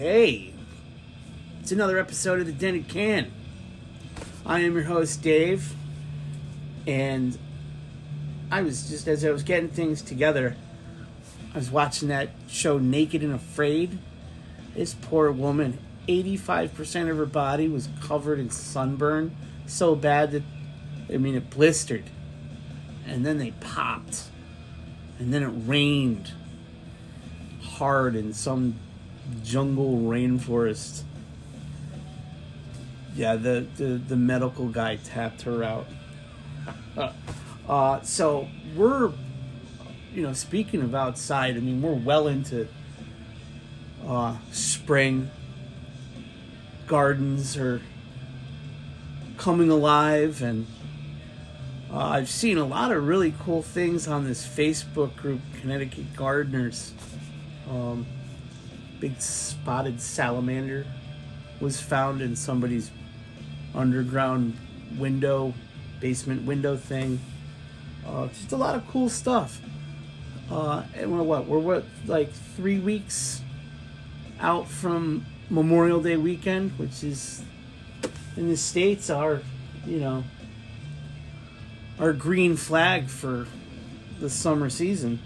Hey, it's another episode of the Dented Can. I am your host, Dave, and I was just as I was getting things together, I was watching that show Naked and Afraid. This poor woman, 85% of her body was covered in sunburn, so bad that, I mean, it blistered. And then they popped. And then it rained hard in some jungle rainforest. Yeah, the, the, the medical guy tapped her out. uh, so we're, you know, speaking of outside, I mean, we're well into uh, spring. Gardens are coming alive, and uh, I've seen a lot of really cool things on this Facebook group, Connecticut Gardeners. Um, big spotted salamander was found in somebody's underground window, basement window thing. Uh, just a lot of cool stuff. Uh, and we're what? We're what? Like three weeks out from Memorial Day weekend, which is in the states our, you know, our green flag for the summer season.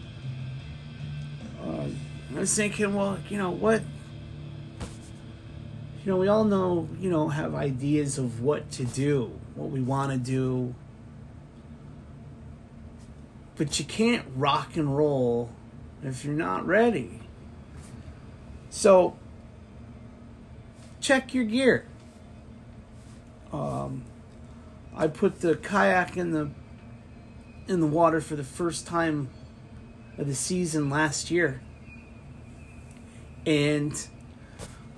Uh, I was thinking, well, you know what? You know, we all know, you know, have ideas of what to do, what we want to do. But you can't rock and roll if you're not ready. So, check your gear. Um, I put the kayak in the in the water for the first time of the season last year. And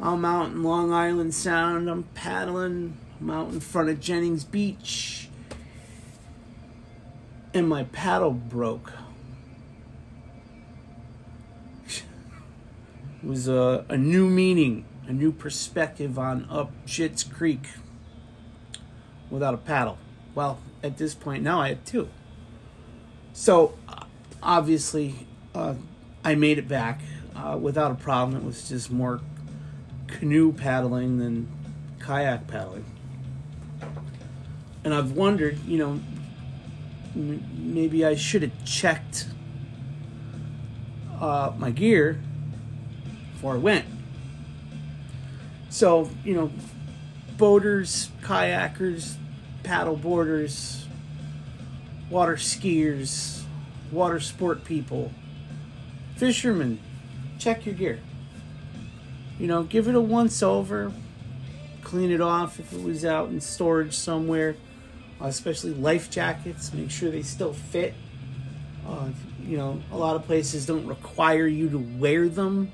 I'm out in Long Island Sound, I'm paddling, I'm out in front of Jennings Beach. And my paddle broke. It was a, a new meaning, a new perspective on up Schitt's Creek without a paddle. Well, at this point now I have two. So, obviously, uh, I made it back uh, without a problem. It was just more canoe paddling than kayak paddling. And I've wondered, you know, m- maybe I should have checked uh, my gear before I went. So, you know, boaters, kayakers, paddle boarders, water skiers, water sport people, fishermen, check your gear. You know, give it a once over, clean it off if it was out in storage somewhere, uh, especially life jackets, make sure they still fit. Uh, you know, a lot of places don't require you to wear them.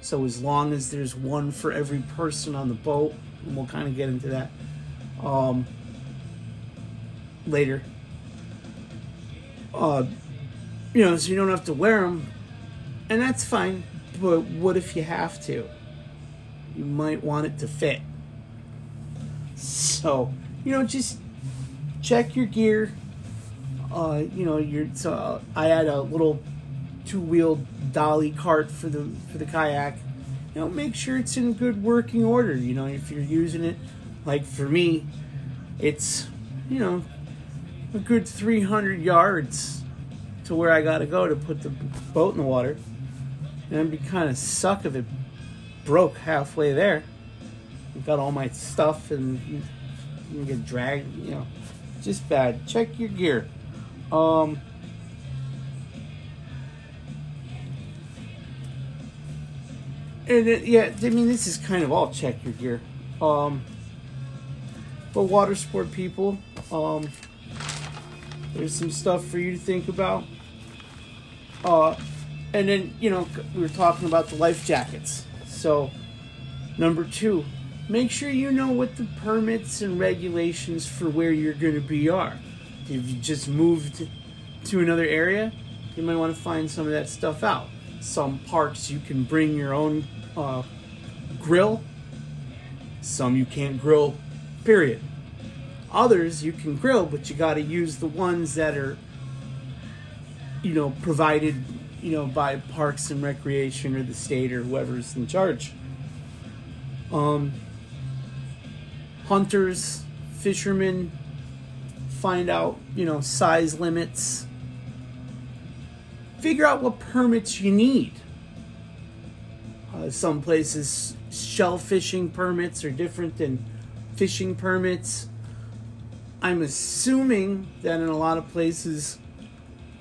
So as long as there's one for every person on the boat, and we'll kind of get into that um, later. Uh, you know, so you don't have to wear them, and that's fine. But what if you have to? You might want it to fit. So, you know, just check your gear. Uh, you know, your so I had a little two-wheeled dolly cart for the for the kayak. You know, make sure it's in good working order. You know, if you're using it, like for me, it's you know a good 300 yards to where I got to go to put the boat in the water, and I'd be kind of suck if it broke halfway there. Got all my stuff and get dragged. You know, just bad. Check your gear. Um, and it, yeah, I mean, this is kind of all check your gear. Um, but water sport people, um, there's some stuff for you to think about. Uh, and then you know we were talking about the life jackets. So, number two, make sure you know what the permits and regulations for where you're going to be are. If you just moved to another area, you might want to find some of that stuff out. Some parks you can bring your own uh, grill. Some you can't grill, period. Others you can grill, but you got to use the ones that are, you know, provided, you know, by Parks and Recreation or the state or whoever's in charge. Um, hunters, fishermen, find out, you know, size limits. Figure out what permits you need. Uh, some places, shell fishing permits are different than fishing permits. I'm assuming that in a lot of places,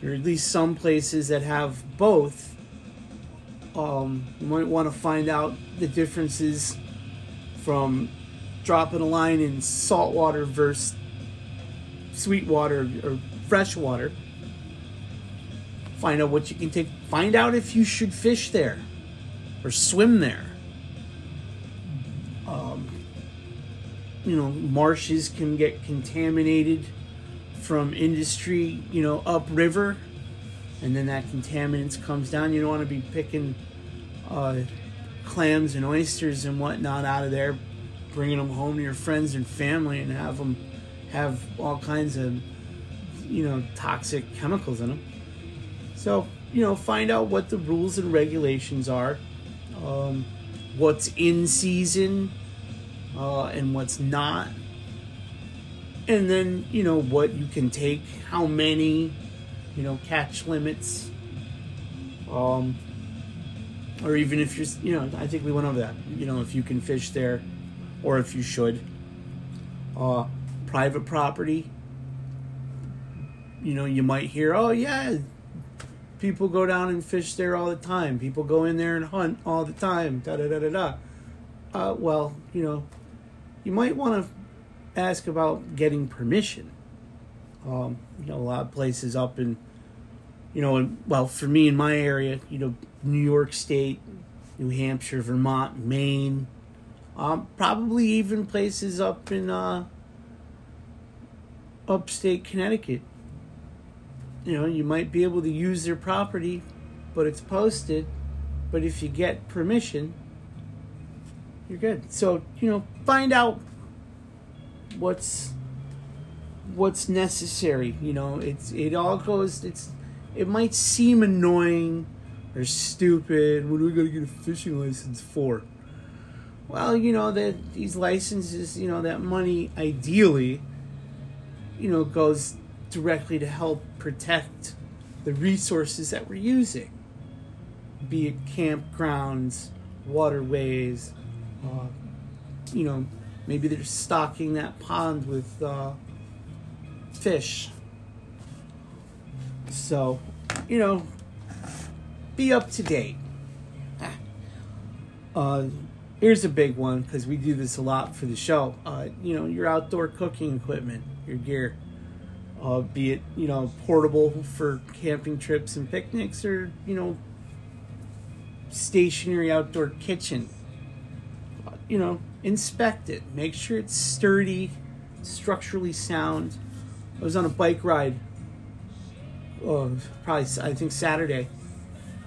or at least some places that have both, um, you might want to find out the differences from dropping a line in saltwater versus sweetwater or freshwater. Find out what you can take. Find out if you should fish there or swim there. Um, you know, marshes can get contaminated from industry, you know, upriver, and then that contaminants comes down. You don't want to be picking uh, clams and oysters and whatnot out of there, bringing them home to your friends and family, and have them have all kinds of, you know, toxic chemicals in them. So, you know, find out what the rules and regulations are, um, what's in season, uh, and what's not and then you know what you can take how many you know catch limits um or even if you're you know i think we went over that you know if you can fish there or if you should. Uh private property you know you might hear oh yeah people go down and fish there all the time. People go in there and hunt all the time da da da da da. Uh, well you know you might want to ask about getting permission. Um, you know, a lot of places up in, you know, in, well, for me in my area, you know, New York State, New Hampshire, Vermont, Maine, um, probably even places up in uh, upstate Connecticut. You know, you might be able to use their property, but it's posted. But if you get permission, you're good. So, you know, find out what's what's necessary. You know, it's it all goes. It's it might seem annoying or stupid. What do we to get a fishing license for? Well, you know that these licenses, you know that money ideally, you know, goes directly to help protect the resources that we're using, be it campgrounds, waterways, uh, you know, Maybe they're stocking that pond with uh, fish. So, you know, be up to date. Uh, here's a big one because we do this a lot for the show. Uh, you know, your outdoor cooking equipment, your gear, uh, be it you know portable for camping trips and picnics, or you know stationary outdoor kitchen. Uh, you know, inspect it, make sure it's sturdy, structurally sound. I was on a bike ride, oh, probably I think Saturday,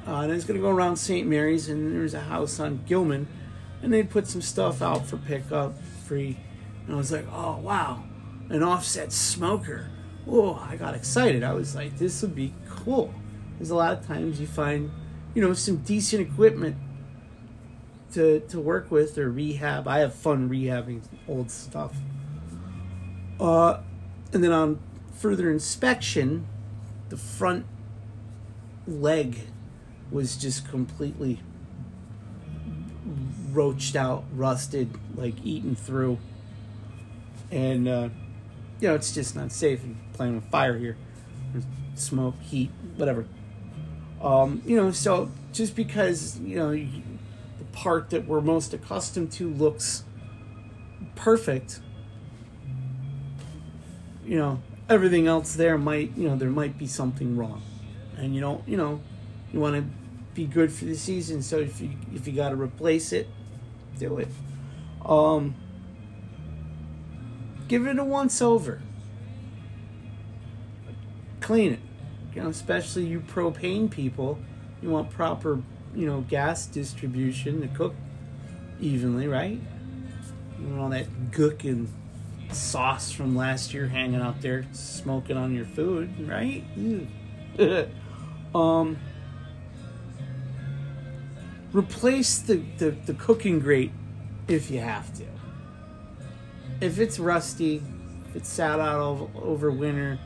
uh, and I was gonna go around St. Mary's, and there was a house on Gilman, and they'd put some stuff out for pickup free, and I was like, oh wow, an offset smoker. Whoa, I got excited. I was like, this would be cool. There's a lot of times you find, you know, some decent equipment to, to work with or rehab. I have fun rehabbing old stuff. Uh, and then on further inspection, the front leg was just completely roached out, rusted, like eaten through. And, uh, you know, it's just not safe and playing with fire here. Smoke, heat, whatever. Um, you know, so just because, you know, part that we're most accustomed to looks perfect, you know, everything else there might, you know, there might be something wrong. And you don't, you know, you want to be good for the season, so if you if you got to replace it, do it. Um give it a once over. Clean it. You know, especially you propane people, you want proper you know, gas distribution to cook evenly, right? All that gook and sauce from last year hanging out there smoking on your food, right? um, replace the, the, the cooking grate if you have to. If it's rusty, if it's sat out over, over winter,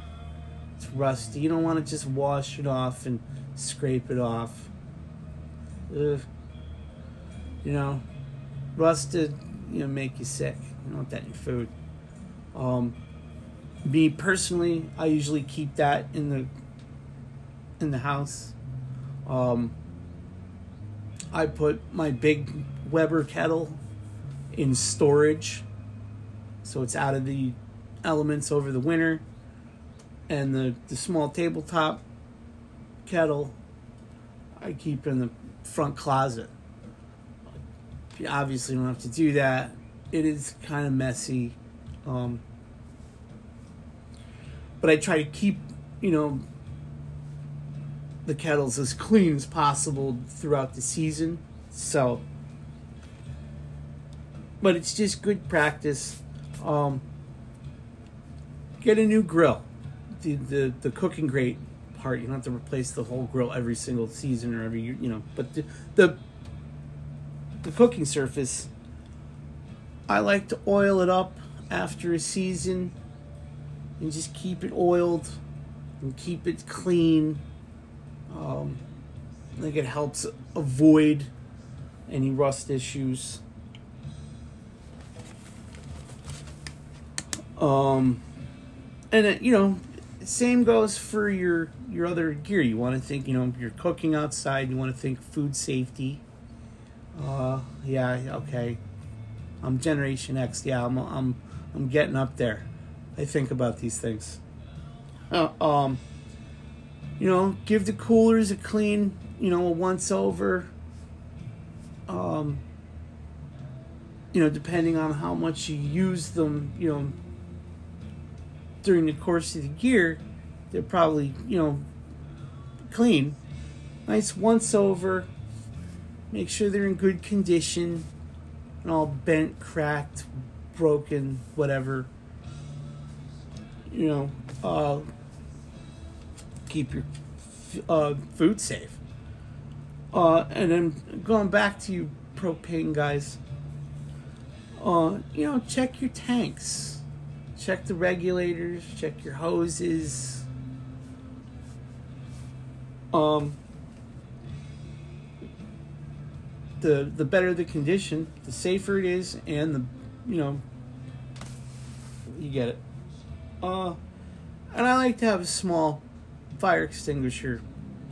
it's rusty. You don't want to just wash it off and scrape it off. Ugh. You know, rusted, you know, make you sick. You don't want that in your food. Um, me personally, I usually keep that in the in the house. Um, I put my big Weber kettle in storage, so it's out of the elements over the winter, and the the small tabletop kettle I keep in the front closet. You obviously don't have to do that. It is kind of messy. Um, but I try to keep, you know, the kettles as clean as possible throughout the season. So, but it's just good practice. Um, get a new grill. The, the the cooking grate you don't have to replace the whole grill every single season or every year, you know. But the the, the cooking surface, I like to oil it up after a season and just keep it oiled and keep it clean. Um, I think it helps avoid any rust issues. Um, and it, you know, same goes for your your other gear. You want to think, you know, you're cooking outside. You want to think food safety. Uh, yeah, okay. I'm Generation X. Yeah, I'm I'm I'm getting up there. I think about these things. Uh, um, you know, give the coolers a clean, you know, a once over. Um, you know, depending on how much you use them, you know, during the course of the year, they're probably, you know, clean. Nice once over. Make sure they're in good condition and all bent, cracked, broken, whatever you know, uh, keep your uh, food safe. Uh, and then going back to you propane guys, uh, you know, check your tanks, check the regulators, check your hoses. Um, the the better the condition, the safer it is, and the you know, you get it. Uh, and I like to have a small fire extinguisher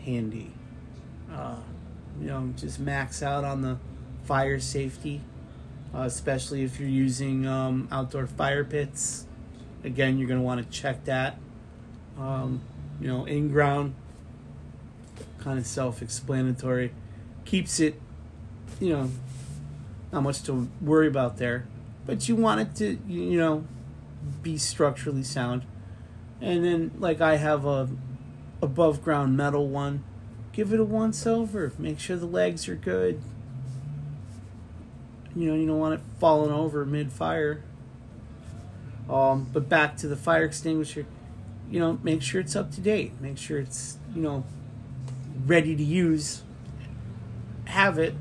handy. Uh, you know, just max out on the fire safety, uh, especially if you're using um, outdoor fire pits. Again, you're going to want to check that. Um, you know, in ground, kind of self explanatory. Keeps it, you know, not much to worry about there. But you want it to, you know, be structurally sound. And then, like I have a above ground metal one, give it a once over. Make sure the legs are good. You know, you don't want it falling over mid fire. Um, but back to the fire extinguisher, you know, make sure it's up to date. Make sure it's, you know, ready to use. Have it,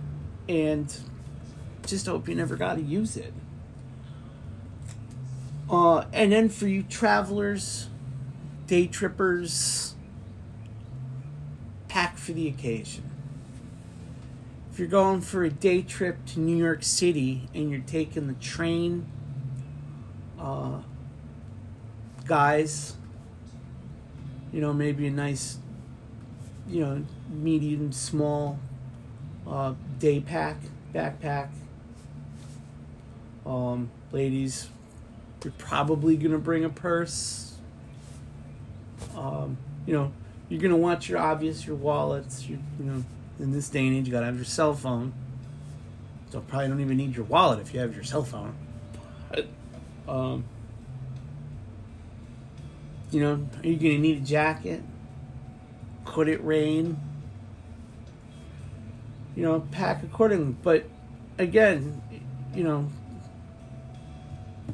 and just hope you never got to use it. Uh, and then for you travelers, day trippers, pack for the occasion. If you're going for a day trip to New York City and you're taking the train, uh, guys, you know, maybe a nice, you know, medium, small uh, day pack, backpack. Um, ladies, you're probably going to bring a purse. Um, you know, you're going to want your obvious, your wallets. You, you know, in this day and age, you got to have your cell phone. So probably don't even need your wallet if you have your cell phone. Um, you know, are you going to need a jacket? Could it rain? You know, pack accordingly. But again, you know,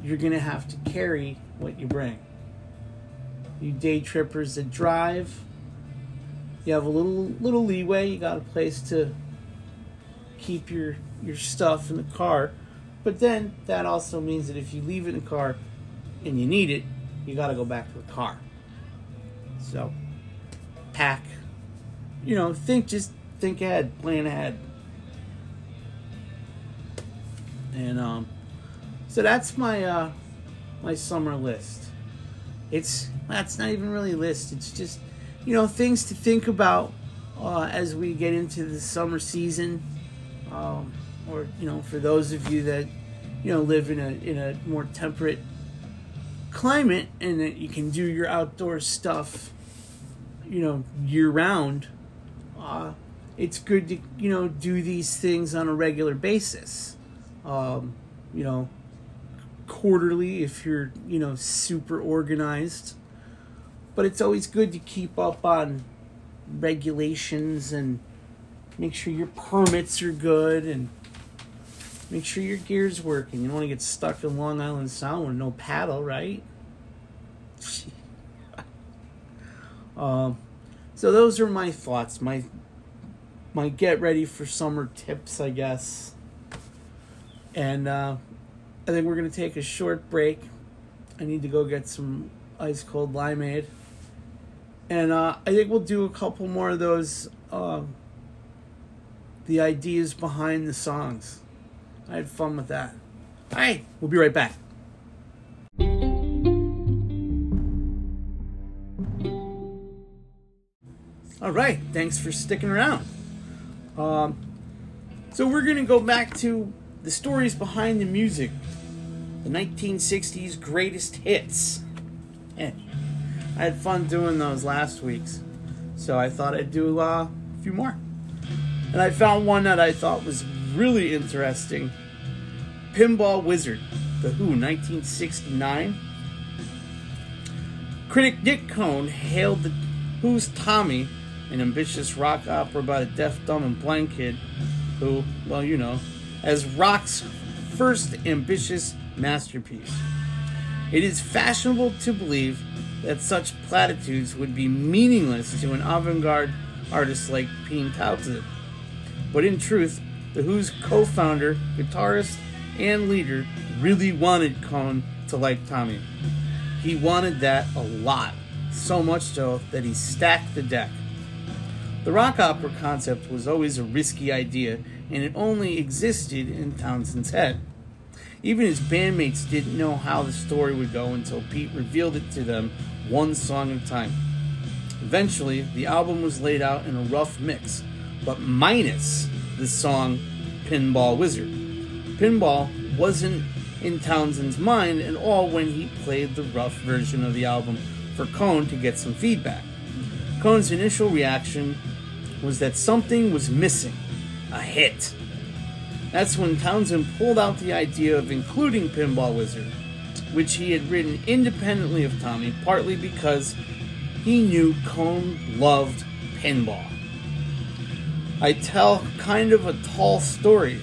you're going to have to carry what you bring. You day trippers that drive, you have a little little leeway. You got a place to keep your your stuff in the car. But then that also means that if you leave it in the car and you need it, you got to go back to the car. So, pack. You know, think just think ahead, plan ahead. And um so that's my uh my summer list. It's that's not even really a list. It's just you know things to think about uh, as we get into the summer season, um, or you know for those of you that you know live in a in a more temperate climate and that you can do your outdoor stuff, you know year round. Uh, it's good to you know do these things on a regular basis. Um, you know, quarterly if you're you know super organized but it's always good to keep up on regulations and make sure your permits are good and make sure your gear's working you don't want to get stuck in long island sound with no paddle right um, so those are my thoughts my my get ready for summer tips i guess and uh, I think we're to take a short break. I need to go get some ice cold limeade. And uh, I think we'll do a couple more of those, uh, the ideas behind the songs. I had fun with that. All right, we'll be right back. All right, thanks for sticking around. Um, so we're going to go back to the stories behind the music the 1960s greatest hits. Eh, I had fun doing those last week's, so I thought I'd do uh, a few more. And I found one that I thought was really interesting Pinball Wizard, The Who, 1969. Critic Nick Cohn hailed The Who's Tommy, an ambitious rock opera about a deaf, dumb, and blind kid who, well, you know, as rock's first ambitious masterpiece. It is fashionable to believe that such platitudes would be meaningless to an avant garde artist like Pete Townshend. But in truth, The Who's co founder, guitarist, and leader really wanted Cohn to like Tommy. He wanted that a lot, so much so that he stacked the deck. The rock opera concept was always a risky idea, and it only existed in Townshend's head. Even his bandmates didn't know how the story would go until Pete revealed it to them one song at a time. Eventually, the album was laid out in a rough mix, but minus the song Pinball Wizard. Pinball wasn't in Townshend's mind at all when he played the rough version of the album for Cohn to get some feedback. Cohn's initial reaction was that something was missing a hit. That's when Townshend pulled out the idea of including Pinball Wizard, which he had written independently of Tommy, partly because he knew Cohn loved pinball. I tell kind of a tall story,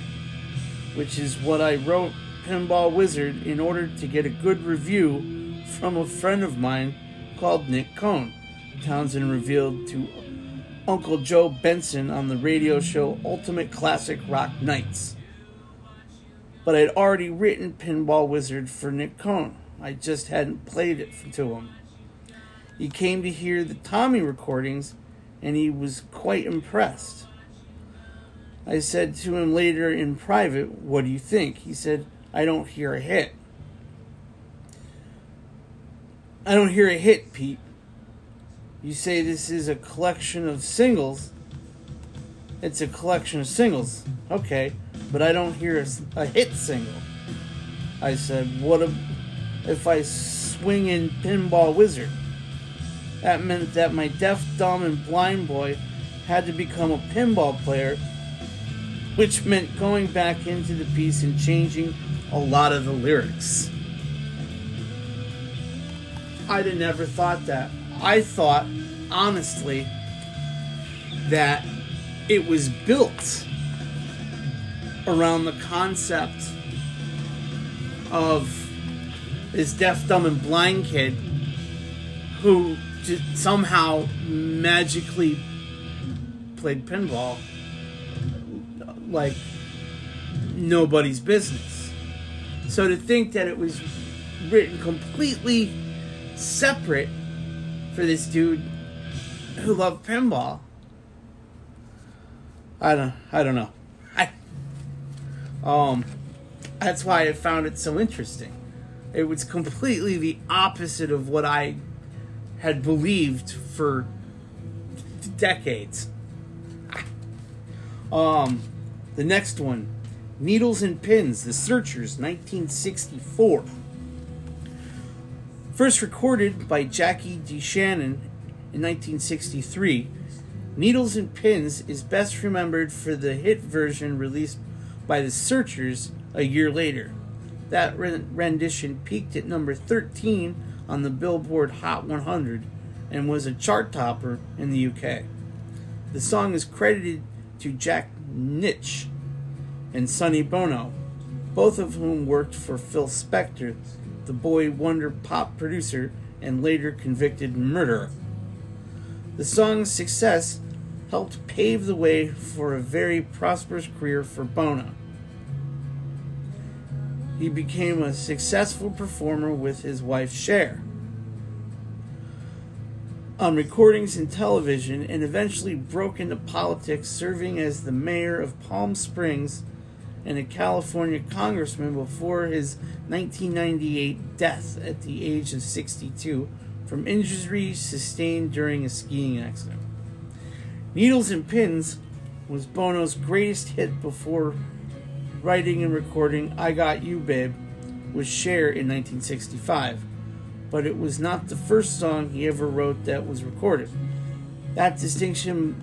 which is what I wrote Pinball Wizard in order to get a good review from a friend of mine called Nick Cohn. Townshend revealed to Uncle Joe Benson on the radio show Ultimate Classic Rock Nights but I'd already written Pinball Wizard for Nick Cohn. I just hadn't played it to him. He came to hear the Tommy recordings and he was quite impressed. I said to him later in private, What do you think? He said, I don't hear a hit. I don't hear a hit, Pete. You say this is a collection of singles. It's a collection of singles. Okay but I don't hear a, a hit single. I said, what if I swing in Pinball Wizard? That meant that my deaf, dumb, and blind boy had to become a pinball player, which meant going back into the piece and changing a lot of the lyrics. I'd have never thought that. I thought, honestly, that it was built around the concept of this deaf, dumb, and blind kid who just somehow magically played pinball like nobody's business. So to think that it was written completely separate for this dude who loved pinball, I don't, I don't know. I, um, that's why I found it so interesting. It was completely the opposite of what I had believed for decades. Um, the next one, Needles and Pins, The Searchers, 1964. First recorded by Jackie DeShannon in 1963, Needles and Pins is best remembered for the hit version released by The Searchers a year later. That rendition peaked at number 13 on the Billboard Hot 100 and was a chart topper in the UK. The song is credited to Jack Nitzsche and Sonny Bono, both of whom worked for Phil Spector, the boy wonder pop producer and later convicted murderer. The song's success helped pave the way for a very prosperous career for Bono. He became a successful performer with his wife Cher on recordings and television and eventually broke into politics, serving as the mayor of Palm Springs and a California congressman before his 1998 death at the age of 62 from injuries sustained during a skiing accident. Needles and Pins was Bono's greatest hit before writing and recording I Got You Babe with Cher in 1965, but it was not the first song he ever wrote that was recorded. That distinction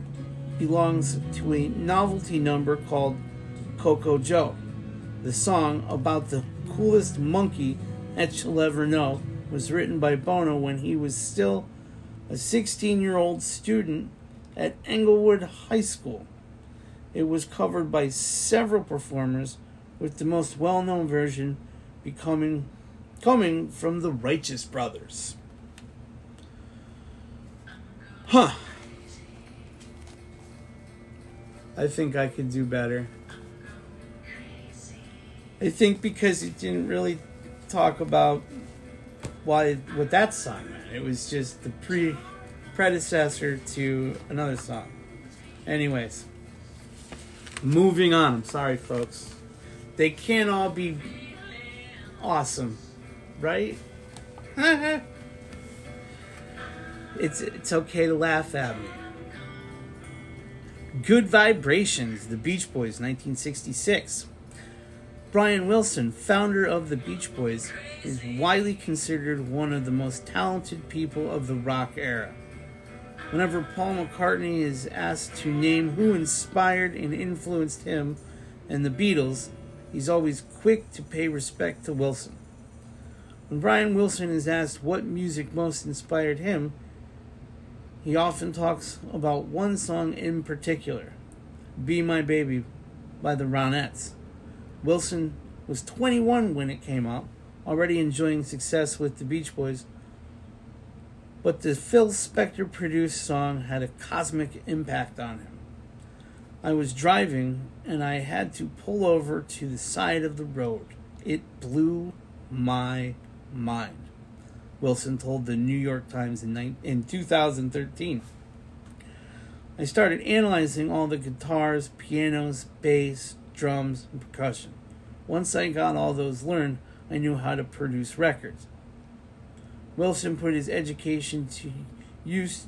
belongs to a novelty number called Koko Joe. The song about the coolest monkey that you'll ever know was written by Bono when he was still a 16 year old student at Inglewood High School. It was covered by several performers, with the most well known version becoming coming from the Righteous Brothers. Huh. I think I could do better. I think because it didn't really talk about why what that song meant. It was just the pre predecessor to another song. Anyways, moving on. I'm sorry, folks. They can't all be awesome, right? it's it's okay to laugh at me. Good Vibrations, The Beach Boys, 1966. Brian Wilson, founder of the Beach Boys, is widely considered one of the most talented people of the rock era. Whenever Paul McCartney is asked to name who inspired and influenced him and the Beatles, he's always quick to pay respect to Wilson. When Brian Wilson is asked what music most inspired him, he often talks about one song in particular Be My Baby by the Ronettes. Wilson was 21 when it came out, already enjoying success with the Beach Boys, but the Phil Spector produced song had a cosmic impact on him. I was driving and I had to pull over to the side of the road. It blew my mind. Wilson told the New York Times in, in 2013. I started analyzing all the guitars, pianos, bass, drums, and percussion. Once I got all those learned, I knew how to produce records. Wilson put his education to use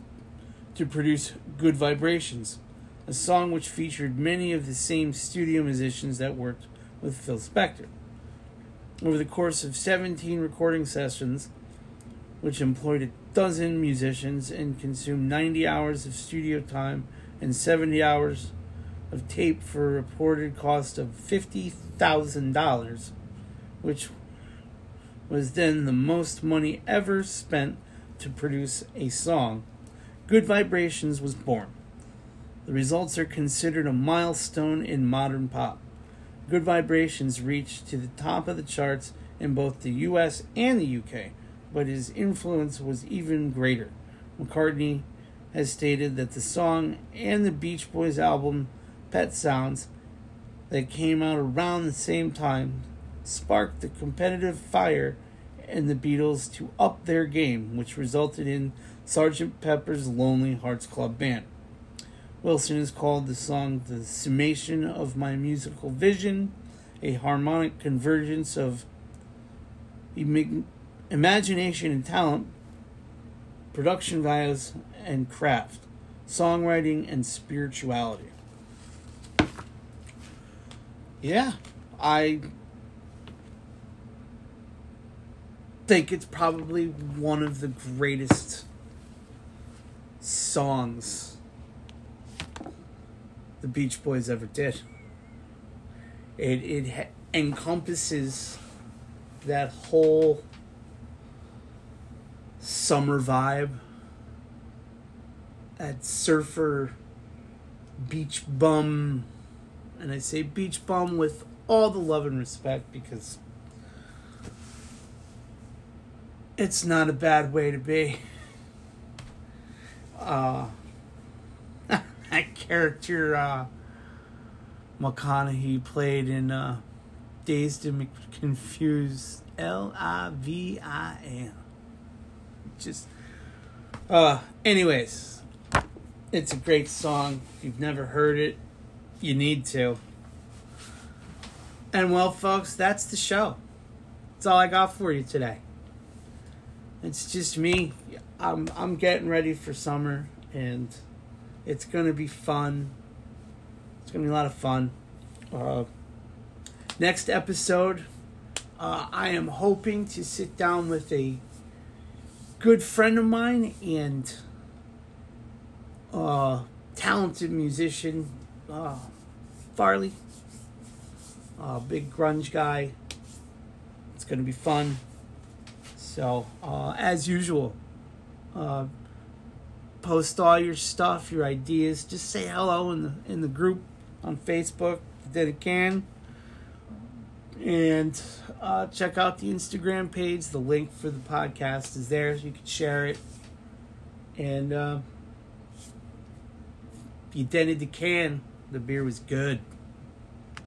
to produce Good Vibrations, a song which featured many of the same studio musicians that worked with Phil Spector. Over the course of 17 recording sessions, which employed a dozen musicians and consumed 90 hours of studio time and 70 hours of tape for a reported cost of $50,000, which was then the most money ever spent to produce a song. Good Vibrations was born. The results are considered a milestone in modern pop. Good Vibrations reached to the top of the charts in both the US and the UK, but his influence was even greater. McCartney has stated that the song and the Beach Boys album Pet Sounds that came out around the same time sparked the competitive fire in the Beatles to up their game, which resulted in Sgt. Pepper's Lonely Hearts Club Band. Wilson has called the song the summation of my musical vision, a harmonic convergence of im- imagination and talent, production values and craft, songwriting and spirituality. Yeah, I think it's probably one of the greatest songs the Beach Boys ever did. It it ha- encompasses that whole summer vibe, that surfer beach bum, and I say beach bum with all the love and respect because it's not a bad way to be. Uh, that character uh, McConaughey played in uh, Dazed and Confused, L I V I N. Just, uh, anyways, it's a great song. If you've never heard it, you need to. And well, folks, that's the show. That's all I got for you today. It's just me. I'm I'm getting ready for summer, and it's gonna be fun. It's gonna be a lot of fun. Uh, next episode, uh, I am hoping to sit down with a good friend of mine and uh, talented musician, uh, Farley. Uh, big grunge guy. It's gonna be fun. So, uh, as usual, uh, post all your stuff, your ideas. Just say hello in the in the group on Facebook that it can, and uh, check out the Instagram page. The link for the podcast is there, so you can share it. And uh, if you dented the can, the beer was good.